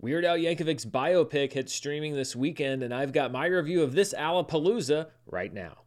Weird Al Yankovic's biopic hits streaming this weekend, and I've got my review of this Alapalooza right now.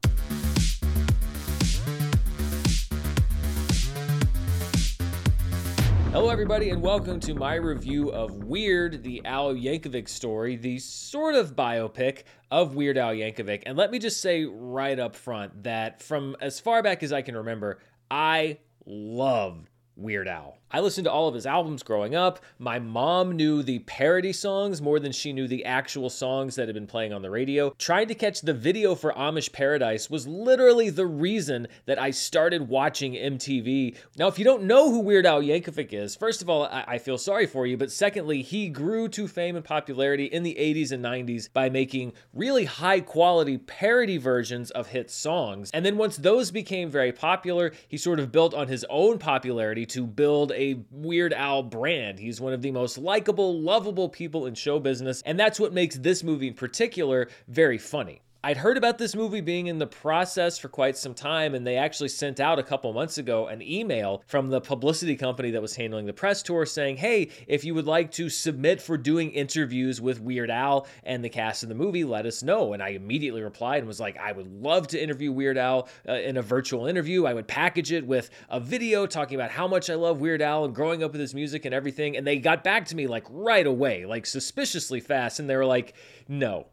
Hello, everybody, and welcome to my review of Weird, the Al Yankovic story, the sort of biopic of Weird Al Yankovic. And let me just say right up front that from as far back as I can remember, I love Weird Al. I listened to all of his albums growing up. My mom knew the parody songs more than she knew the actual songs that had been playing on the radio. Trying to catch the video for Amish Paradise was literally the reason that I started watching MTV. Now, if you don't know who Weird Al Yankovic is, first of all, I, I feel sorry for you, but secondly, he grew to fame and popularity in the 80s and 90s by making really high quality parody versions of hit songs. And then once those became very popular, he sort of built on his own popularity to build a Weird Al brand. He's one of the most likable, lovable people in show business, and that's what makes this movie in particular very funny. I'd heard about this movie being in the process for quite some time, and they actually sent out a couple months ago an email from the publicity company that was handling the press tour saying, Hey, if you would like to submit for doing interviews with Weird Al and the cast of the movie, let us know. And I immediately replied and was like, I would love to interview Weird Al uh, in a virtual interview. I would package it with a video talking about how much I love Weird Al and growing up with his music and everything. And they got back to me like right away, like suspiciously fast. And they were like, No,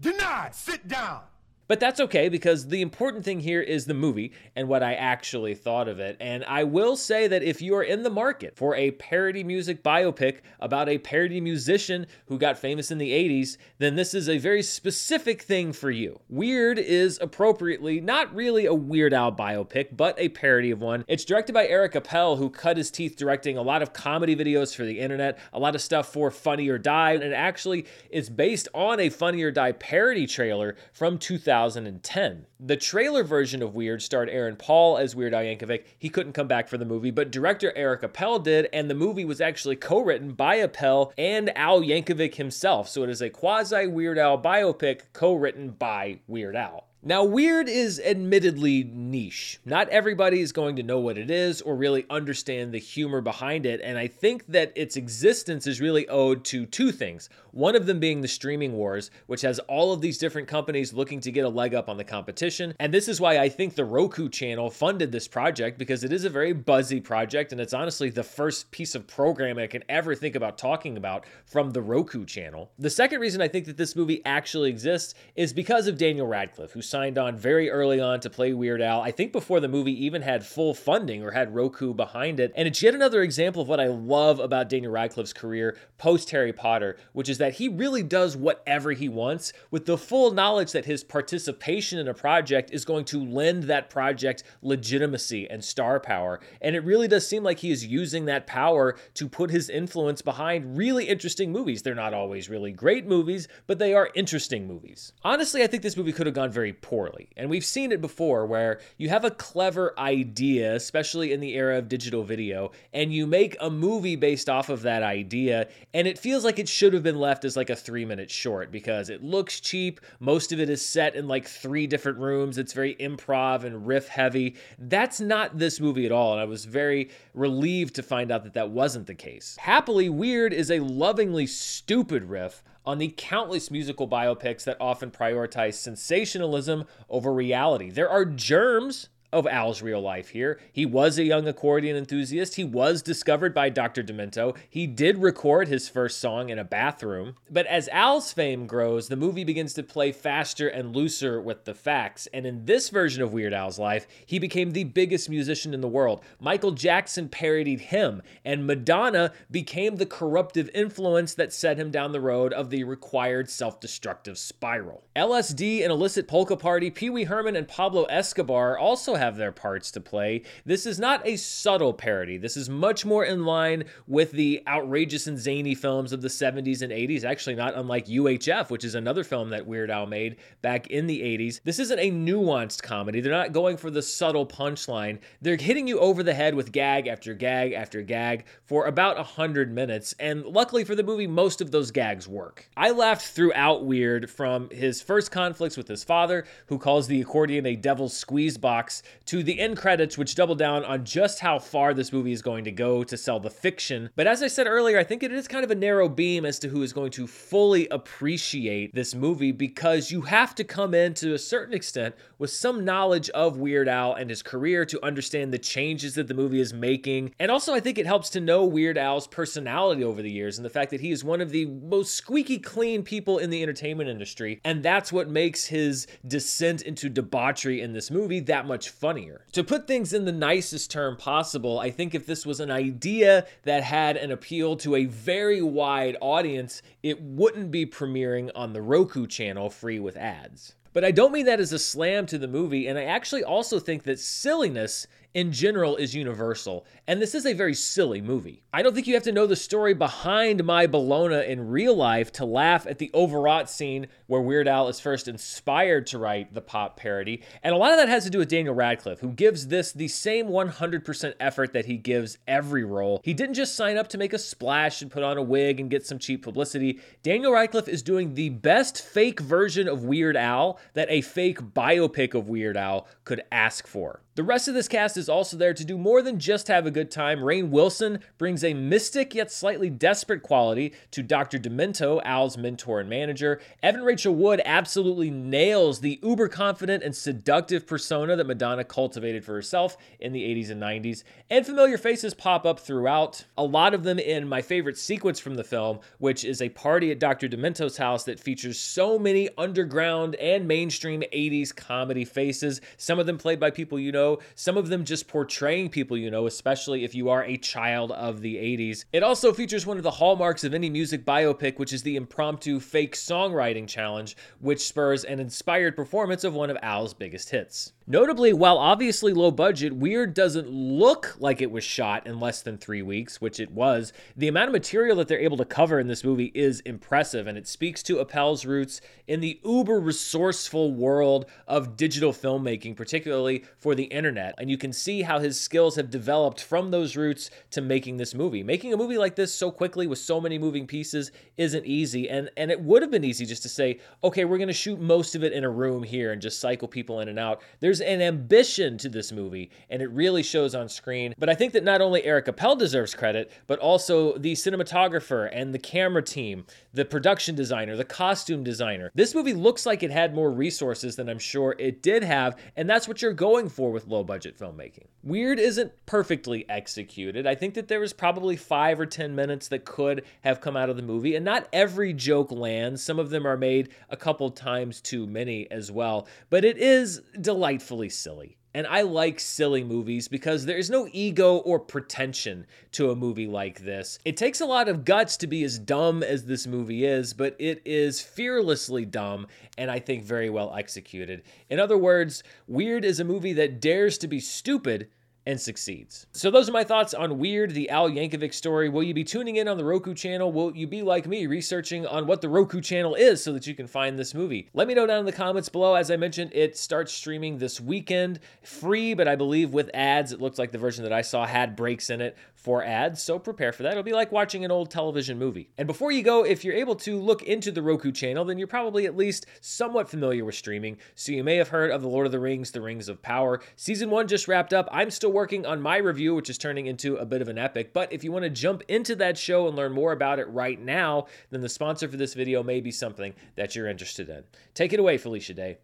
Denied. Sit down. But that's okay because the important thing here is the movie and what I actually thought of it. And I will say that if you are in the market for a parody music biopic about a parody musician who got famous in the 80s, then this is a very specific thing for you. Weird is appropriately not really a Weird Al biopic, but a parody of one. It's directed by Eric Appel, who cut his teeth directing a lot of comedy videos for the internet, a lot of stuff for Funny or Die, and it actually is based on a Funny or Die parody trailer from 2000. 2010. The trailer version of Weird starred Aaron Paul as Weird Al Yankovic. He couldn't come back for the movie, but director Eric Appel did, and the movie was actually co-written by Appel and Al Yankovic himself. So it is a quasi Weird Al biopic co-written by Weird Al. Now, weird is admittedly niche. Not everybody is going to know what it is or really understand the humor behind it, and I think that its existence is really owed to two things. One of them being the streaming wars, which has all of these different companies looking to get a leg up on the competition. And this is why I think the Roku channel funded this project because it is a very buzzy project, and it's honestly the first piece of programming I can ever think about talking about from the Roku channel. The second reason I think that this movie actually exists is because of Daniel Radcliffe, who signed on very early on to play Weird Al. I think before the movie even had full funding or had Roku behind it. And it's yet another example of what I love about Daniel Radcliffe's career post Harry Potter, which is that he really does whatever he wants with the full knowledge that his participation in a project is going to lend that project legitimacy and star power. And it really does seem like he is using that power to put his influence behind really interesting movies. They're not always really great movies, but they are interesting movies. Honestly, I think this movie could have gone very poorly. And we've seen it before where you have a clever idea, especially in the era of digital video, and you make a movie based off of that idea, and it feels like it should have been left as like a three minute short because it looks cheap. Most of it is set in like three different rooms. It's very improv and riff heavy. That's not this movie at all. And I was very relieved to find out that that wasn't the case. Happily Weird is a lovingly stupid riff on the countless musical biopics that often prioritize sensationalism over reality. There are germs of Al's real life here. He was a young accordion enthusiast. He was discovered by Dr. Demento. He did record his first song in a bathroom. But as Al's fame grows, the movie begins to play faster and looser with the facts. And in this version of Weird Al's life, he became the biggest musician in the world. Michael Jackson parodied him, and Madonna became the corruptive influence that set him down the road of the required self destructive spiral. LSD and Illicit Polka Party, Pee Wee Herman, and Pablo Escobar also have their parts to play. This is not a subtle parody. This is much more in line with the outrageous and zany films of the 70s and 80s, actually, not unlike UHF, which is another film that Weird Al made back in the 80s. This isn't a nuanced comedy. They're not going for the subtle punchline. They're hitting you over the head with gag after gag after gag for about 100 minutes, and luckily for the movie, most of those gags work. I laughed throughout Weird from his first conflicts with his father, who calls the accordion a devil's squeeze box, to the end credits, which double down on just how far this movie is going to go to sell the fiction. But as I said earlier, I think it is kind of a narrow beam as to who is going to fully appreciate this movie because you have to come in to a certain extent with some knowledge of Weird Al and his career to understand the changes that the movie is making. And also, I think it helps to know Weird Al's personality over the years and the fact that he is one of the most squeaky clean people in the entertainment industry. And that's what makes his descent into debauchery in this movie that much funnier. To put things in the nicest term possible, I think if this was an idea that had an appeal to a very wide audience, it wouldn't be premiering on the Roku channel free with ads. But I don't mean that as a slam to the movie, and I actually also think that silliness in general is universal, and this is a very silly movie. I don't think you have to know the story behind My Bologna in real life to laugh at the overwrought scene where Weird Al is first inspired to write the pop parody, and a lot of that has to do with Daniel Radcliffe, who gives this the same 100% effort that he gives every role. He didn't just sign up to make a splash and put on a wig and get some cheap publicity. Daniel Radcliffe is doing the best fake version of Weird Al that a fake biopic of Weird Al could ask for. The rest of this cast is also there to do more than just have a good time. Rainn Wilson brings a mystic yet slightly desperate quality to Dr. Demento, Al's mentor and manager. Evan Rachel Wood absolutely nails the uber confident and seductive persona that Madonna cultivated for herself in the 80s and 90s. And familiar faces pop up throughout, a lot of them in my favorite sequence from the film, which is a party at Dr. Demento's house that features so many underground and mainstream 80s comedy faces, some of them played by people you know know, some of them just portraying people you know, especially if you are a child of the 80s. It also features one of the hallmarks of any music biopic, which is the impromptu fake songwriting challenge, which spurs an inspired performance of one of Al's biggest hits. Notably, while obviously low budget, Weird doesn't look like it was shot in less than three weeks, which it was. The amount of material that they're able to cover in this movie is impressive, and it speaks to Appel's roots in the uber resourceful world of digital filmmaking, particularly for the internet. And you can see how his skills have developed from those roots to making this movie. Making a movie like this so quickly with so many moving pieces isn't easy, and, and it would have been easy just to say, okay, we're going to shoot most of it in a room here and just cycle people in and out. There's there's an ambition to this movie, and it really shows on screen. But I think that not only Eric Appel deserves credit, but also the cinematographer and the camera team, the production designer, the costume designer. This movie looks like it had more resources than I'm sure it did have, and that's what you're going for with low budget filmmaking. Weird isn't perfectly executed. I think that there was probably five or 10 minutes that could have come out of the movie, and not every joke lands. Some of them are made a couple times too many as well, but it is delightful delightfully silly. And I like silly movies because there is no ego or pretension to a movie like this. It takes a lot of guts to be as dumb as this movie is, but it is fearlessly dumb and I think very well executed. In other words, Weird is a movie that dares to be stupid and succeeds. So those are my thoughts on Weird, the Al Yankovic story. Will you be tuning in on the Roku channel? Will you be like me, researching on what the Roku channel is so that you can find this movie? Let me know down in the comments below. As I mentioned, it starts streaming this weekend, free, but I believe with ads. It looks like the version that I saw had breaks in it for ads, so prepare for that. It'll be like watching an old television movie. And before you go, if you're able to look into the Roku channel, then you're probably at least somewhat familiar with streaming. So you may have heard of The Lord of the Rings, The Rings of Power. Season 1 just wrapped up. I'm still working on my review, which is turning into a bit of an epic. But if you want to jump into that show and learn more about it right now, then the sponsor for this video may be something that you're interested in. Take it away, Felicia Day.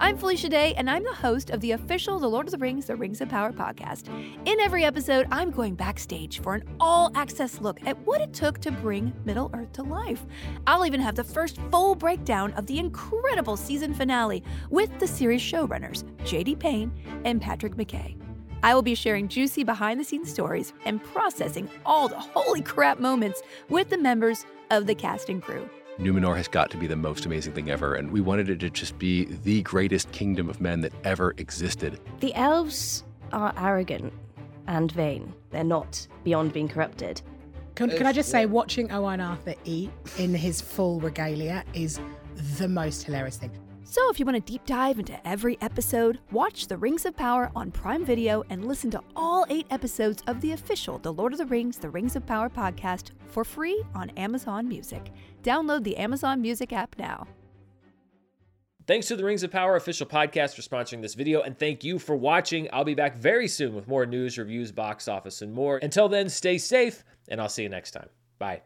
I'm Felicia Day, and I'm the host of the official The Lord of the Rings, The Rings of Power podcast. In every episode, I'm going backstage for an all access look at what it took to bring Middle Earth to life. I'll even have the first full breakdown of the incredible season finale with the series showrunners, JD Payne and Patrick McKay. I will be sharing juicy behind the scenes stories and processing all the holy crap moments with the members of the cast and crew. Numenor has got to be the most amazing thing ever, and we wanted it to just be the greatest kingdom of men that ever existed. The elves are arrogant and vain. They're not beyond being corrupted. Can, can I just say, watching Owain Arthur eat in his full regalia is the most hilarious thing. So, if you want to deep dive into every episode, watch The Rings of Power on Prime Video and listen to all eight episodes of the official The Lord of the Rings, The Rings of Power podcast for free on Amazon Music. Download the Amazon Music app now. Thanks to the Rings of Power official podcast for sponsoring this video, and thank you for watching. I'll be back very soon with more news, reviews, box office, and more. Until then, stay safe, and I'll see you next time. Bye.